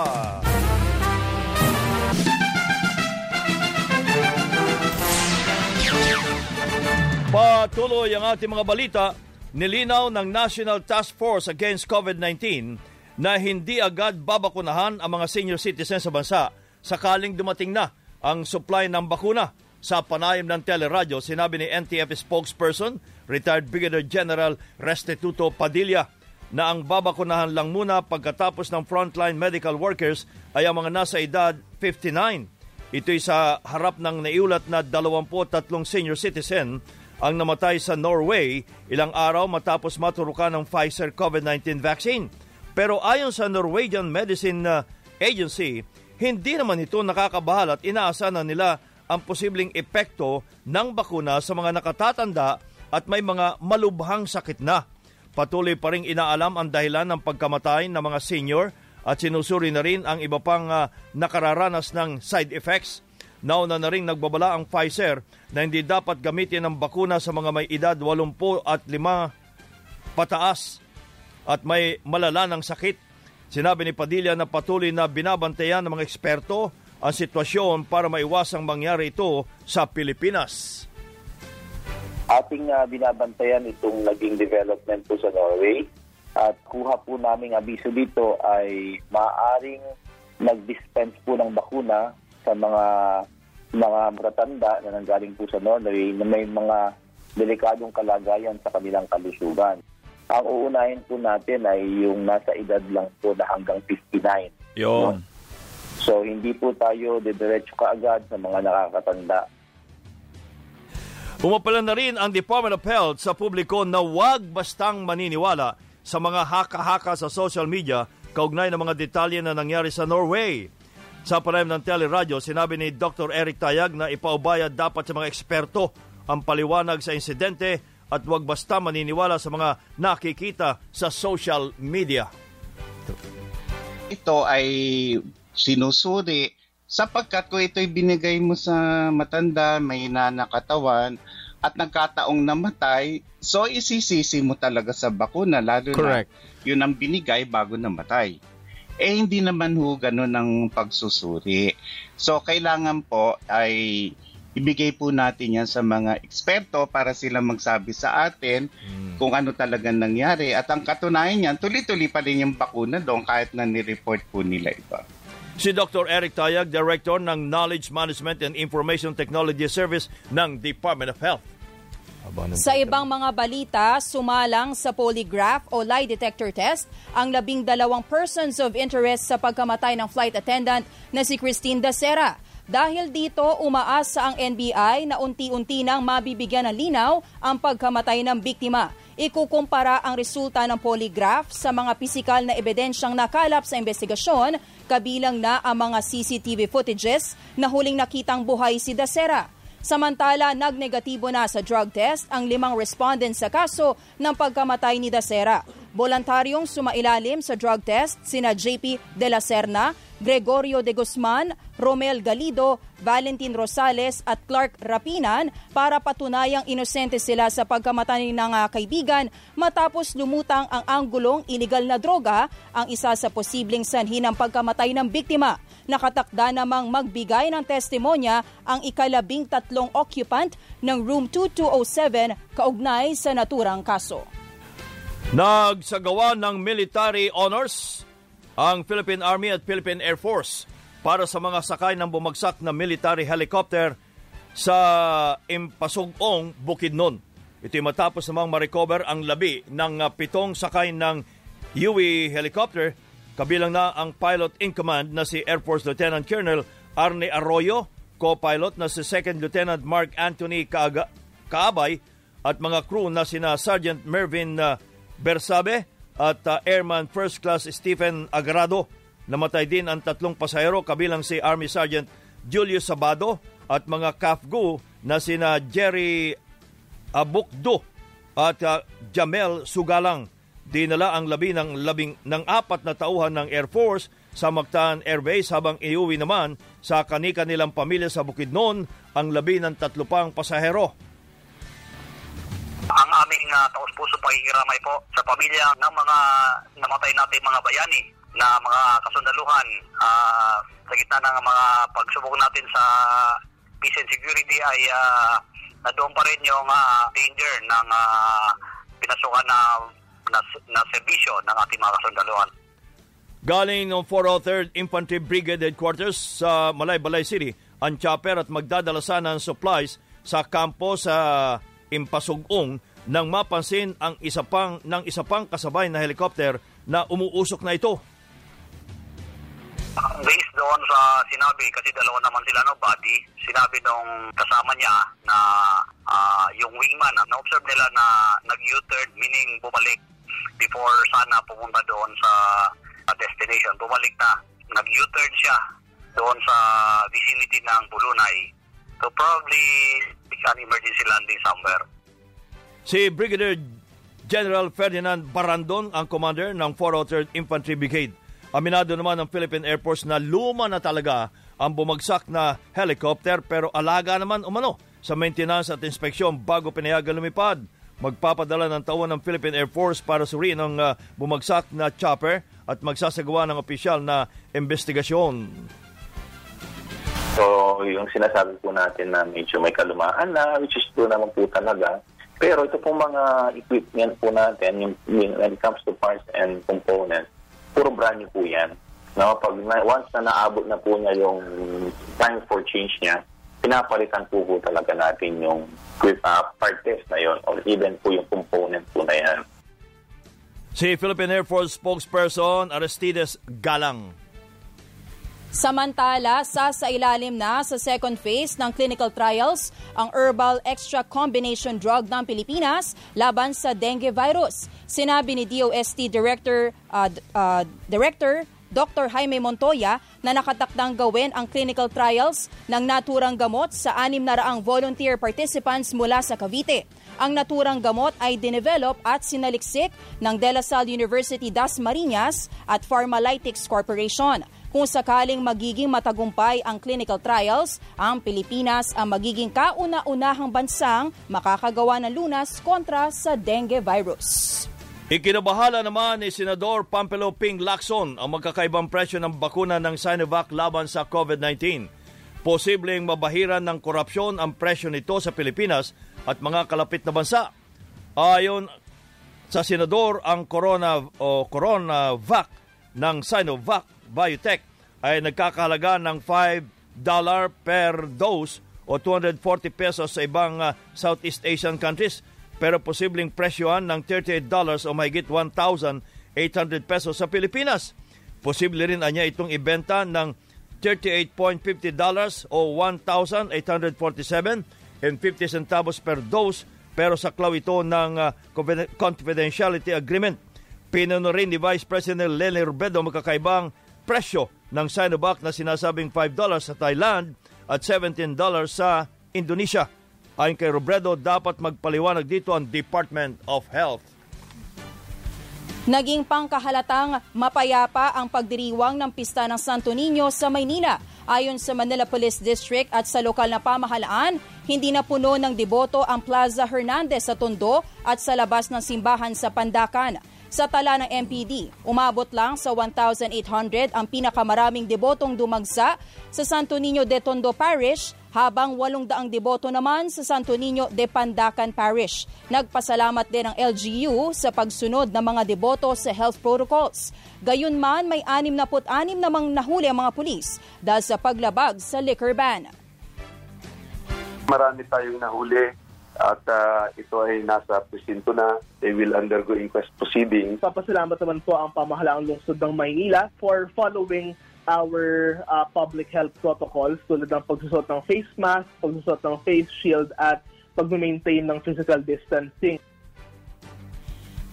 Patuloy ang ating mga balita. Nilinaw ng National Task Force Against COVID-19 na hindi agad babakunahan ang mga senior citizens sa bansa sakaling dumating na ang supply ng bakuna. Sa panayam ng teleradyo, sinabi ni NTF spokesperson, retired Brigadier General Restituto Padilla, na ang babakunahan lang muna pagkatapos ng frontline medical workers ay ang mga nasa edad 59. Ito'y sa harap ng naiulat na 23 senior citizen ang namatay sa Norway ilang araw matapos maturukan ng Pfizer COVID-19 vaccine. Pero ayon sa Norwegian Medicine uh, Agency, hindi naman ito nakakabahala at inaasa na nila ang posibleng epekto ng bakuna sa mga nakatatanda at may mga malubhang sakit na. Patuloy pa rin inaalam ang dahilan ng pagkamatay ng mga senior at sinusuri na rin ang iba pang uh, nakararanas ng side effects. Nauna na rin nagbabala ang Pfizer na hindi dapat gamitin ang bakuna sa mga may edad 80 at 5 pataas at may malala ng sakit. Sinabi ni Padilla na patuloy na binabantayan ng mga eksperto ang sitwasyon para maiwasang mangyari ito sa Pilipinas. Ating uh, binabantayan itong naging development po sa Norway at kuha po namin abiso dito ay maaring nag-dispense po ng bakuna sa mga mga matatanda na nanggaling po sa Norway na may mga delikadong kalagayan sa kanilang kalusugan. Ang uunahin po natin ay yung nasa edad lang po na hanggang 59. Yun. So hindi po tayo didiretso kaagad sa mga nakakatanda. Pumapala na rin ang Department of Health sa publiko na huwag bastang maniniwala sa mga haka-haka sa social media kaugnay ng mga detalye na nangyari sa Norway. Sa panayam ng teleradyo, sinabi ni Dr. Eric Tayag na ipaubaya dapat sa mga eksperto ang paliwanag sa insidente at huwag basta maniniwala sa mga nakikita sa social media. Ito ay sinusuri sapagkat kung ito'y binigay mo sa matanda, may nanakatawan, at nagkataong namatay, so isisisi mo talaga sa bakuna, lalo Correct. na yun ang binigay bago namatay. Eh hindi naman ho ganun ang pagsusuri. So kailangan po ay ibigay po natin yan sa mga eksperto para sila magsabi sa atin kung ano talaga nangyari. At ang katunayan niyan, tuloy-tuloy pa rin yung bakuna doon kahit na nireport po nila ito. Si Dr. Eric Tayag, Director ng Knowledge Management and Information Technology Service ng Department of Health. Sa ibang mga balita, sumalang sa polygraph o lie detector test ang labing dalawang persons of interest sa pagkamatay ng flight attendant na si Christine Dacera. Dahil dito, umaasa ang NBI na unti-unti nang mabibigyan ng linaw ang pagkamatay ng biktima. Ikukumpara ang resulta ng polygraph sa mga pisikal na ebidensyang nakalap sa investigasyon, kabilang na ang mga CCTV footages na huling nakitang buhay si Dacera. Samantala, nagnegatibo na sa drug test ang limang respondents sa kaso ng pagkamatay ni Dacera. Voluntaryong sumailalim sa drug test sina JP De La Serna, Gregorio De Guzman, Romel Galido, Valentin Rosales at Clark Rapinan para patunayang inosente sila sa pagkamatay ng kaibigan matapos lumutang ang anggulong iligal na droga ang isa sa posibleng sanhi ng pagkamatay ng biktima. Nakatakda namang magbigay ng testimonya ang ikalabing tatlong occupant ng room 2207 kaugnay sa naturang kaso. Nagsagawa ng military honors ang Philippine Army at Philippine Air Force para sa mga sakay ng bumagsak na military helicopter sa Impasugong, Bukidnon. Ito'y matapos namang ma-recover ang labi ng pitong sakay ng UE helicopter, kabilang na ang pilot in command na si Air Force Lieutenant Colonel Arne Arroyo, co-pilot na si Second Lieutenant Mark Anthony Kaaga, Kaabay at mga crew na sina Sergeant Mervin uh, Bersabe at uh, Airman First Class Stephen Agrado. Namatay din ang tatlong pasahero kabilang si Army Sergeant Julius Sabado at mga CAFGU na sina Jerry Abukdo at uh, Jamel Sugalang. Dinala ang labi ng, labing, ng apat na tauhan ng Air Force sa Mactan Air Base habang iuwi naman sa kanika nilang pamilya sa Bukidnon ang labi ng tatlo pang pasahero. Aming uh, taus-puso pakikiramay po sa pamilya ng mga namatay nating mga bayani na mga kasundaluhan uh, sa gitna ng mga pagsubok natin sa peace and security ay uh, na doon pa rin yung uh, danger ng uh, pinasukan na, na, na serbisyo ng ating mga kasundaluhan. Galing ng 403rd Infantry Brigade Headquarters sa Malaybalay City, ang chopper at magdadala sana ng supplies sa kampo sa Impasugong nang mapansin ang isa pang ng isa pang kasabay na helicopter na umuusok na ito. Based doon sa sinabi, kasi dalawa naman sila no body, sinabi nung kasama niya na uh, yung wingman, na-observe nila na nag-U-turn, meaning bumalik before sana pumunta doon sa destination. Bumalik na. Nag-U-turn siya doon sa vicinity ng Bulunay. So probably an emergency landing somewhere. Si Brigadier General Ferdinand Barandon ang commander ng 403rd Infantry Brigade. Aminado naman ng Philippine Air Force na luma na talaga ang bumagsak na helicopter pero alaga naman umano sa maintenance at inspeksyon bago pinayagan lumipad. Magpapadala ng tawon ng Philippine Air Force para suriin ang uh, bumagsak na chopper at magsasagawa ng opisyal na investigasyon. So, yung sinasabi po natin na medyo may kalumaan na, which is true naman po talaga. Pero ito pong mga equipment po natin, yung, yung, when it comes to parts and components, puro brand new po yan. No? Pag once na naabot na po niya yung time for change niya, pinapalitan po po talaga natin yung uh, part test na yon or even po yung component po na yan. Si Philippine Air Force spokesperson Aristides Galang. Samantala, sa ilalim na sa second phase ng clinical trials ang herbal extra combination drug ng Pilipinas laban sa dengue virus. Sinabi ni DOST Director uh, uh, Director Dr. Jaime Montoya na nakatakdang gawin ang clinical trials ng naturang gamot sa anim na raang volunteer participants mula sa Cavite. Ang naturang gamot ay dinevelop at sinaliksik ng De La Salle University Das Marinas at Pharmalytics Corporation. Kung sakaling magiging matagumpay ang clinical trials, ang Pilipinas ang magiging kauna-unahang bansang makakagawa ng lunas kontra sa dengue virus. Ikinabahala naman ni Senador Pampelo Ping Lacson ang magkakaibang presyo ng bakuna ng Sinovac laban sa COVID-19. Posibleng mabahiran ng korupsyon ang presyo nito sa Pilipinas at mga kalapit na bansa. Ayon sa senador, ang Corona o CoronaVac ng Sinovac Biotech ay nagkakahalaga ng $5 per dose o 240 pesos sa ibang uh, Southeast Asian countries pero posibleng presyohan ng $38 o mahigit 1,800 pesos sa Pilipinas. Posible rin anya itong ibenta ng $38.50 o 1,847 and 50 centavos per dose pero saklaw ito ng uh, confidentiality agreement. Pinuno rin ni Vice President Lenny Rubedo magkakaibang presyo ng Sinovac na sinasabing $5 sa Thailand at $17 sa Indonesia. Ayon kay Robredo, dapat magpaliwanag dito ang Department of Health. Naging pangkahalatang mapayapa ang pagdiriwang ng pista ng Santo Niño sa Maynila. Ayon sa Manila Police District at sa lokal na pamahalaan, hindi na puno ng deboto ang Plaza Hernandez sa Tondo at sa labas ng simbahan sa Pandakan. Sa tala ng MPD, umabot lang sa 1,800 ang pinakamaraming debotong dumagsa sa Santo Niño de Tondo Parish habang 800 deboto naman sa Santo Niño de Pandacan Parish. Nagpasalamat din ang LGU sa pagsunod ng mga deboto sa health protocols. Gayunman, may 66 namang nahuli ang mga pulis dahil sa paglabag sa liquor ban. Marami tayong nahuli at uh, ito ay nasa presinto na. They will undergo inquest proceedings. Papasalamat naman po ang pamahalaang lungsod ng Maynila for following our uh, public health protocols tulad ng pagsusot ng face mask, pagsusot ng face shield at pag-maintain ng physical distancing.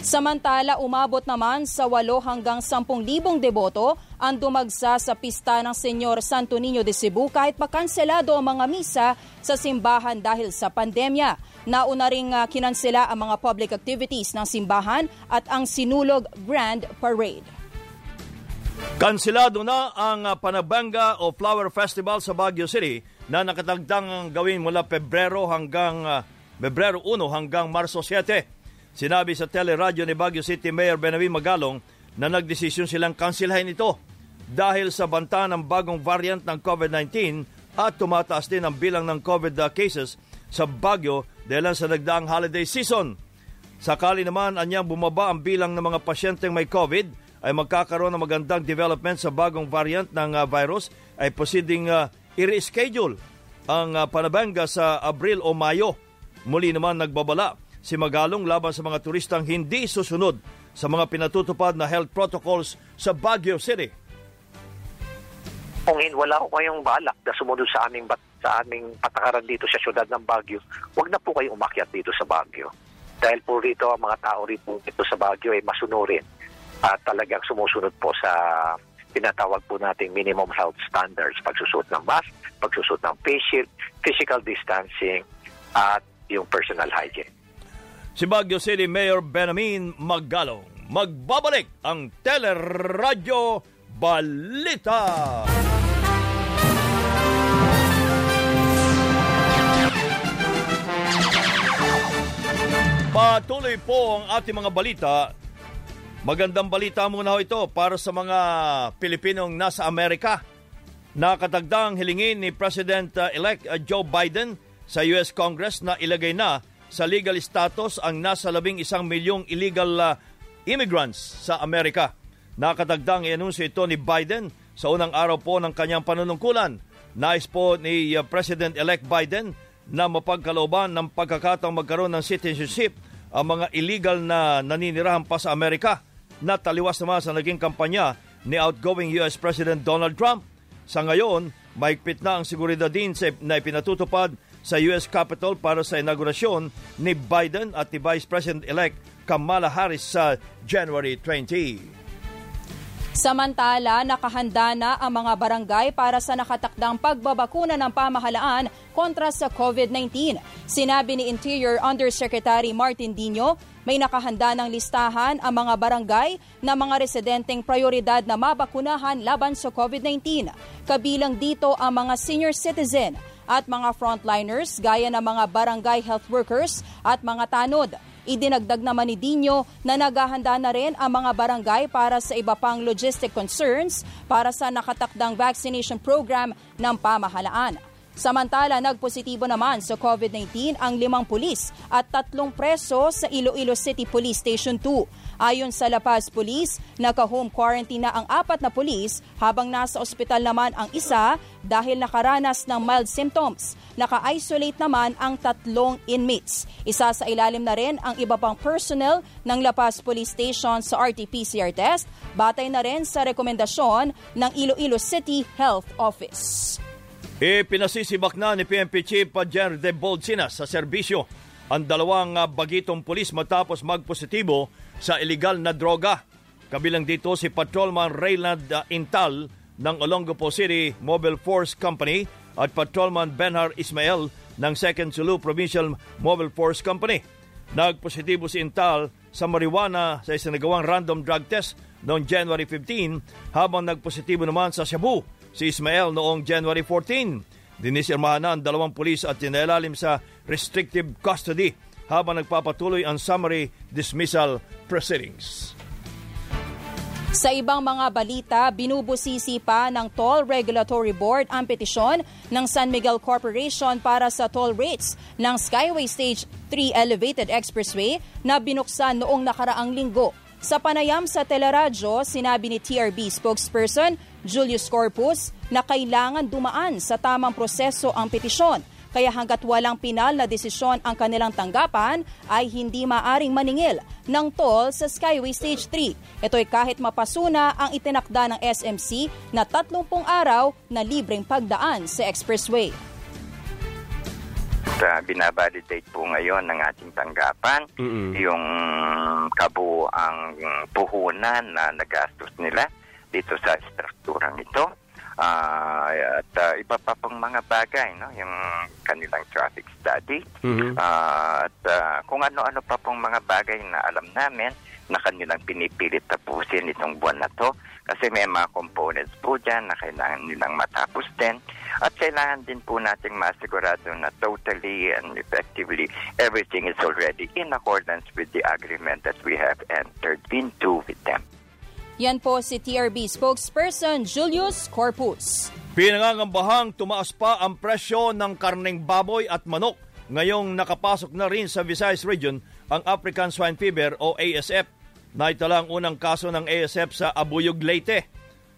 Samantala, umabot naman sa 8 hanggang 10,000 deboto ang dumagsa sa pista ng Senyor Santo Niño de Cebu kahit makanselado ang mga misa sa simbahan dahil sa pandemya. Nauna ring uh, kinansela ang mga public activities ng simbahan at ang Sinulog Grand Parade. Kansilado na ang uh, Panabanga o Flower Festival sa Baguio City na nakatagdang gawin mula Pebrero hanggang Pebrero 1 hanggang Marso 7. Sinabi sa teleradyo ni Baguio City Mayor Benavi Magalong na nagdesisyon silang kansilahin ito dahil sa banta ng bagong variant ng COVID-19 at tumataas din ang bilang ng COVID cases sa Baguio dahil sa nagdaang holiday season. Sakali naman anyang bumaba ang bilang ng mga pasyenteng may COVID ay magkakaroon ng magandang development sa bagong variant ng uh, virus ay posibleng uh, i-reschedule ang uh, panabanga sa Abril o Mayo. Muli naman nagbabala si Magalong laban sa mga turistang hindi susunod sa mga pinatutupad na health protocols sa Baguio City. Kung wala ko kayong balak na sumunod sa aming bat sa aming patakaran dito sa syudad ng Baguio, huwag na po kayong umakyat dito sa Baguio. Dahil po rito, ang mga tao rito dito sa Baguio ay masunurin at talagang sumusunod po sa tinatawag po nating minimum health standards, pagsusot ng mask, pagsusot ng face shield, physical distancing, at yung personal hygiene si Baguio City Mayor Benjamin Magalong. Magbabalik ang Teleradyo Balita. Patuloy po ang ating mga balita Magandang balita muna ho ito para sa mga Pilipinong nasa Amerika. Nakatagdang hilingin ni President-elect uh, uh, Joe Biden sa US Congress na ilagay na sa legal status ang nasa labing isang milyong illegal uh, immigrants sa Amerika. Nakatagdang ianunsyo ito ni Biden sa unang araw po ng kanyang panunungkulan. Nais po ni uh, President-elect Biden na mapagkalooban ng pagkakataong magkaroon ng citizenship ang mga illegal na naninirahan pa sa Amerika na taliwas naman sa naging kampanya ni outgoing US President Donald Trump. Sa ngayon, mahigpit na ang seguridad din na ipinatutupad sa US Capitol para sa inaugurasyon ni Biden at ni Vice President-elect Kamala Harris sa January 20. Samantala, nakahanda na ang mga barangay para sa nakatakdang pagbabakuna ng pamahalaan kontra sa COVID-19. Sinabi ni Interior Undersecretary Martin Dino, may nakahanda ng listahan ang mga barangay na mga residenteng prioridad na mabakunahan laban sa COVID-19. Kabilang dito ang mga senior citizen at mga frontliners gaya ng mga barangay health workers at mga tanod. Idinagdag naman ni Dino na naghahanda na rin ang mga barangay para sa iba pang logistic concerns para sa nakatakdang vaccination program ng pamahalaan. Samantala, nagpositibo naman sa COVID-19 ang limang pulis at tatlong preso sa Iloilo City Police Station 2. Ayon sa La Paz Police, naka-home quarantine na ang apat na pulis habang nasa ospital naman ang isa dahil nakaranas ng mild symptoms. Naka-isolate naman ang tatlong inmates. Isa sa ilalim na rin ang iba pang personnel ng La Paz Police Station sa RT-PCR test, batay na rin sa rekomendasyon ng Iloilo City Health Office. Ipinasisibak na ni PNP Chief Jer de Bolsinas sa serbisyo ang dalawang ah, bagitong pulis matapos magpositibo sa iligal na droga. Kabilang dito si Patrolman Rayland ah, Intal ng Olongapo City Mobile Force Company at Patrolman Benhar Ismael ng 2nd Sulu Provincial Mobile Force Company. Nagpositibo si Intal sa marijuana sa isinagawang random drug test noong January 15 habang nagpositibo naman sa Shabu si Ismael noong January 14. Dinisirmahan na ang dalawang pulis at tinalalim sa restrictive custody habang nagpapatuloy ang summary dismissal proceedings. Sa ibang mga balita, binubusisi pa ng Toll Regulatory Board ang petisyon ng San Miguel Corporation para sa toll rates ng Skyway Stage 3 Elevated Expressway na binuksan noong nakaraang linggo. Sa panayam sa teleradyo, sinabi ni TRB spokesperson Julius Corpus na kailangan dumaan sa tamang proseso ang petisyon. Kaya hanggat walang pinal na desisyon ang kanilang tanggapan, ay hindi maaring maningil ng toll sa Skyway Stage 3. Ito'y kahit mapasuna ang itinakda ng SMC na 30 araw na libreng pagdaan sa expressway. Uh, binabalidate po ngayon ng ating tanggapan Mm-mm. yung kabuang puhunan na nagastos nila dito sa strukturang ito. Ah, at ah, iba pa pong mga bagay, no? yung kanilang traffic study. Mhm. Ah, at ah, kung ano-ano pa pong mga bagay na alam namin na kanilang pinipilit tapusin itong buwan na to kasi may mga components po dyan na kailangan nilang matapos din at kailangan din po nating masigurado na totally and effectively everything is already in accordance with the agreement that we have entered into with them. Yan po si TRB spokesperson Julius Corpus. Pinangangambahang tumaas pa ang presyo ng karneng baboy at manok ngayong nakapasok na rin sa Visayas Region ang African Swine Fever o ASF. Naitala ang unang kaso ng ASF sa Abuyog, Leyte.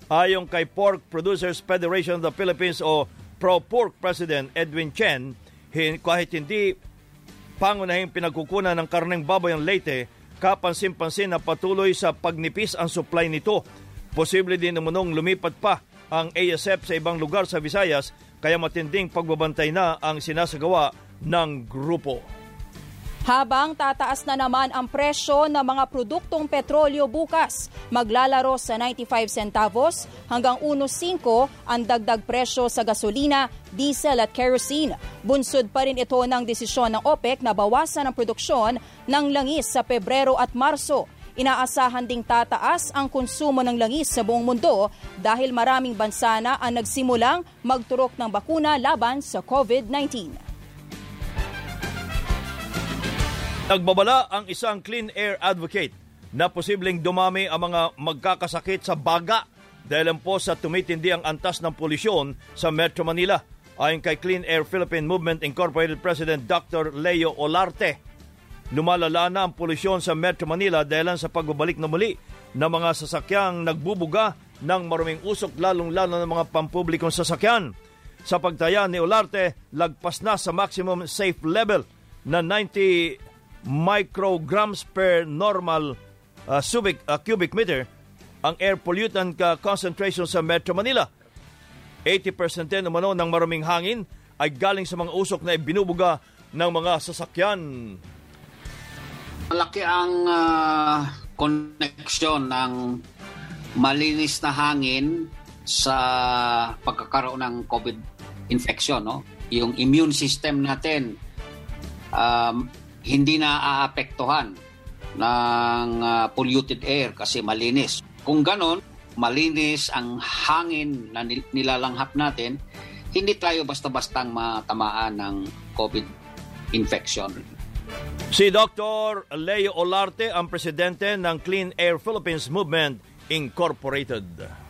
Ayon kay Pork Producers Federation of the Philippines o Pro-Pork President Edwin Chen, kahit hindi pangunahing pinagkukunan ng karneng baboy ang Leyte, kapansin-pansin na patuloy sa pagnipis ang supply nito. Posible din namunong lumipat pa ang ASF sa ibang lugar sa Visayas kaya matinding pagbabantay na ang sinasagawa ng grupo. Habang tataas na naman ang presyo ng mga produktong petrolyo bukas, maglalaro sa 95 centavos hanggang 1.5 ang dagdag presyo sa gasolina, diesel at kerosene. Bunsod pa rin ito ng desisyon ng OPEC na bawasan ang produksyon ng langis sa Pebrero at Marso. Inaasahan ding tataas ang konsumo ng langis sa buong mundo dahil maraming bansa na ang nagsimulang magturok ng bakuna laban sa COVID-19. Nagbabala ang isang clean air advocate na posibleng dumami ang mga magkakasakit sa baga dahil po sa tumitindi ang antas ng polusyon sa Metro Manila. Ayon kay Clean Air Philippine Movement Incorporated President Dr. Leo Olarte, lumalala na ang polusyon sa Metro Manila dahil sa pagbabalik na muli ng mga sasakyang nagbubuga ng maruming usok lalong-lalo ng mga pampublikong sasakyan. Sa pagtaya ni Olarte, lagpas na sa maximum safe level na 90 micrograms per normal uh, cubic, uh, cubic meter ang air pollutant ka concentration sa Metro Manila. 80% din umano ng maruming hangin ay galing sa mga usok na ibinubuga ng mga sasakyan. Malaki ang uh, connection ng malinis na hangin sa pagkakaroon ng COVID infection. No? Yung immune system natin um, hindi na aapektuhan ng uh, polluted air kasi malinis. Kung ganon, malinis ang hangin na nilalanghap natin, hindi tayo basta-bastang matamaan ng COVID infection. Si Dr. Leo Olarte ang presidente ng Clean Air Philippines Movement Incorporated.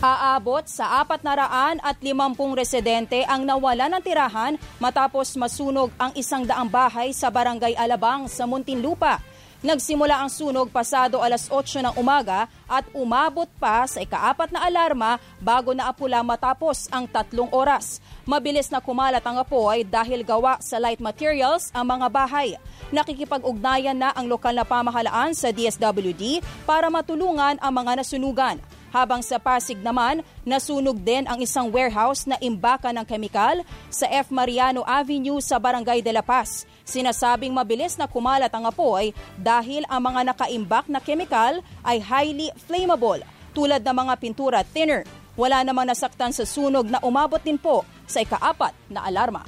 Aabot sa apat na raan at limampung residente ang nawala ng tirahan matapos masunog ang isang daang bahay sa Barangay Alabang sa Muntinlupa. Nagsimula ang sunog pasado alas 8 ng umaga at umabot pa sa ikaapat na alarma bago na apula matapos ang tatlong oras. Mabilis na kumalat ang apoy dahil gawa sa light materials ang mga bahay. Nakikipag-ugnayan na ang lokal na pamahalaan sa DSWD para matulungan ang mga nasunugan. Habang sa Pasig naman, nasunog din ang isang warehouse na imbaka ng kemikal sa F. Mariano Avenue sa Barangay de la Paz. Sinasabing mabilis na kumalat ang apoy dahil ang mga nakaimbak na kemikal ay highly flammable tulad ng mga pintura thinner. Wala namang nasaktan sa sunog na umabot din po sa ikaapat na alarma.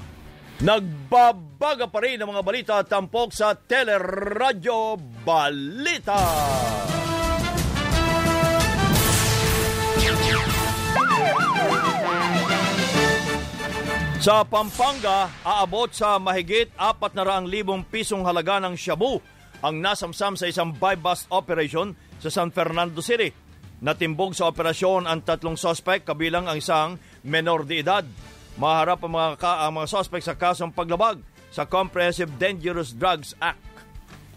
Nagbabaga pa rin ang mga balita tampok sa Teleradyo Balita. Sa Pampanga, aabot sa mahigit 400,000 pisong halaga ng shabu ang nasamsam sa isang buy-bust operation sa San Fernando City. Natimbog sa operasyon ang tatlong suspect kabilang ang isang menor de edad. Maharap ang mga, ka, ang mga suspect sa kasong paglabag sa Comprehensive Dangerous Drugs Act.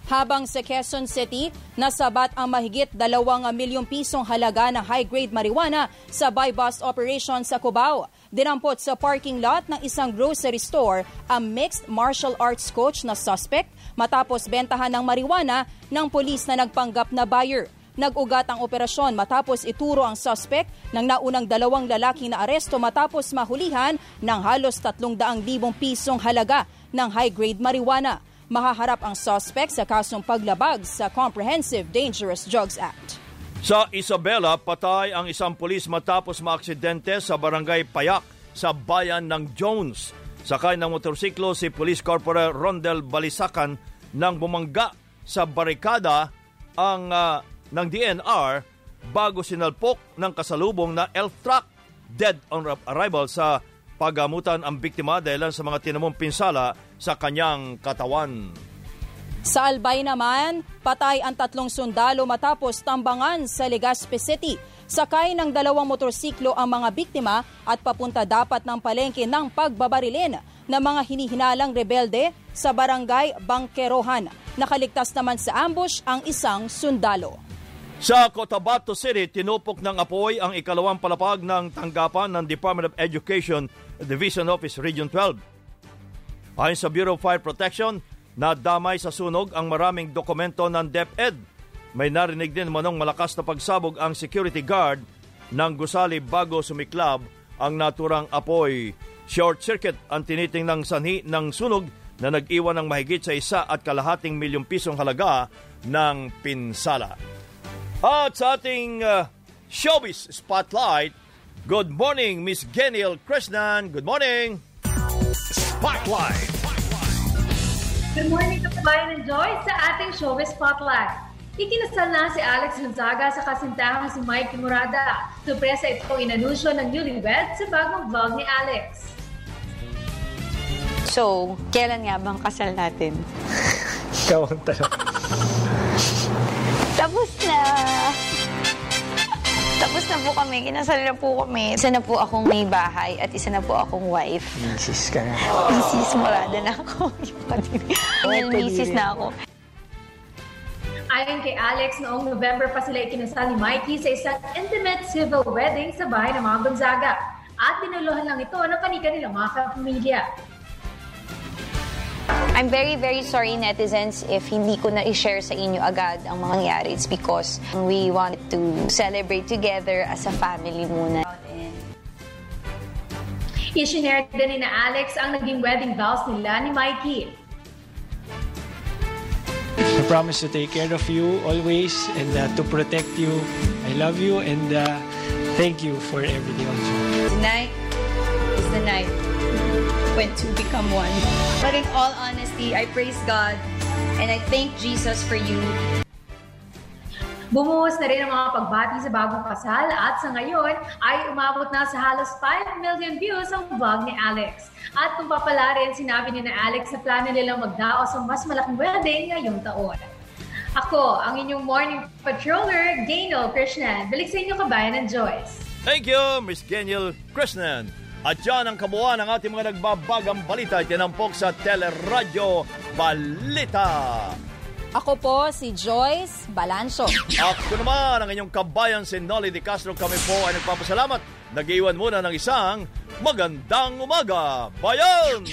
Habang sa Quezon City, nasabat ang mahigit 2 milyong pisong halaga ng high-grade marijuana sa buy-bust operation sa Cubao. Dinampot sa parking lot ng isang grocery store ang mixed martial arts coach na suspect matapos bentahan ng marijuana ng polis na nagpanggap na buyer. Nag-ugat ang operasyon matapos ituro ang suspect ng naunang dalawang lalaki na aresto matapos mahulihan ng halos 300,000 pisong halaga ng high-grade marijuana. Mahaharap ang suspect sa kasong paglabag sa Comprehensive Dangerous Drugs Act. Sa Isabela, patay ang isang pulis matapos maaksidente sa barangay Payak sa bayan ng Jones. Sakay ng motorsiklo si Police Corporal Rondel Balisakan nang bumangga sa barikada ang uh, ng DNR bago sinalpok ng kasalubong na elf truck. Dead on arrival sa pagamutan ang biktima dahil sa mga tinamong pinsala sa kanyang katawan. Sa Albay naman, patay ang tatlong sundalo matapos tambangan sa Legazpi City. Sakay ng dalawang motorsiklo ang mga biktima at papunta dapat ng palengke ng pagbabarilin ng mga hinihinalang rebelde sa barangay Bangkerohan. Nakaligtas naman sa ambush ang isang sundalo. Sa Cotabato City, tinupok ng apoy ang ikalawang palapag ng tanggapan ng Department of Education Division Office Region 12. Ayon sa Bureau of Fire Protection, Nadamay sa sunog ang maraming dokumento ng DepEd. May narinig din manong malakas na pagsabog ang security guard ng gusali bago sumiklab ang naturang apoy. Short circuit ang tiniting ng sanhi ng sunog na nag-iwan ng mahigit sa isa at kalahating milyong pisong halaga ng pinsala. At sa ating uh, showbiz spotlight, good morning Miss Geniel Krishnan. Good morning! Spotlight! Good morning to Kabayan and Joy sa ating showbiz spotlight. Ikinasal na si Alex Gonzaga sa kasintahan si Mike Murada. Sorpresa ito inanunsyo ng newlywed sa bagong vlog ni Alex. So, kailan nga bang kasal natin? Ikaw ang tanong. Tapos na. Tapos na po kami. Kinasal na po kami. Isa na po akong may bahay at isa na po akong wife. Misis ka na. Misis, mulada na ako. Yung misis na ako. Ayon kay Alex, noong November pa sila ikinasal ni Mikey sa isang intimate civil wedding sa bahay ng mga Gonzaga. At dinuluhan lang ito ng kanilang mga kapamilya. I'm very, very sorry, netizens, if hindi ko na i-share sa inyo agad ang mga nangyari. It's because we wanted to celebrate together as a family muna. I-shinare din ni na Alex ang naging wedding vows nila ni Mikey. I promise to take care of you always and uh, to protect you. I love you and uh, thank you for everything also. Tonight is the night when two become one. But in all honesty, I praise God and I thank Jesus for you. Bumuhos na rin ang mga pagbati sa bagong kasal at sa ngayon ay umabot na sa halos 5 million views ang vlog ni Alex. At kung papala rin, sinabi ni na Alex sa plano nilang magdaos ng mas malaking wedding ngayong taon. Ako, ang inyong morning patroller, Gaynol Krishnan. Balik sa inyo kabayan ng Joyce. Thank you, Miss Geniel Krishnan. At yan ang kabuuan ng ating mga nagbabagang balita. Tinampok sa Teleradyo Balita. Ako po si Joyce Balanso. Ako naman ang inyong kabayan si Nolly Di Castro. Kami po ay nagpapasalamat. Nag-iwan muna ng isang magandang umaga. Bayan!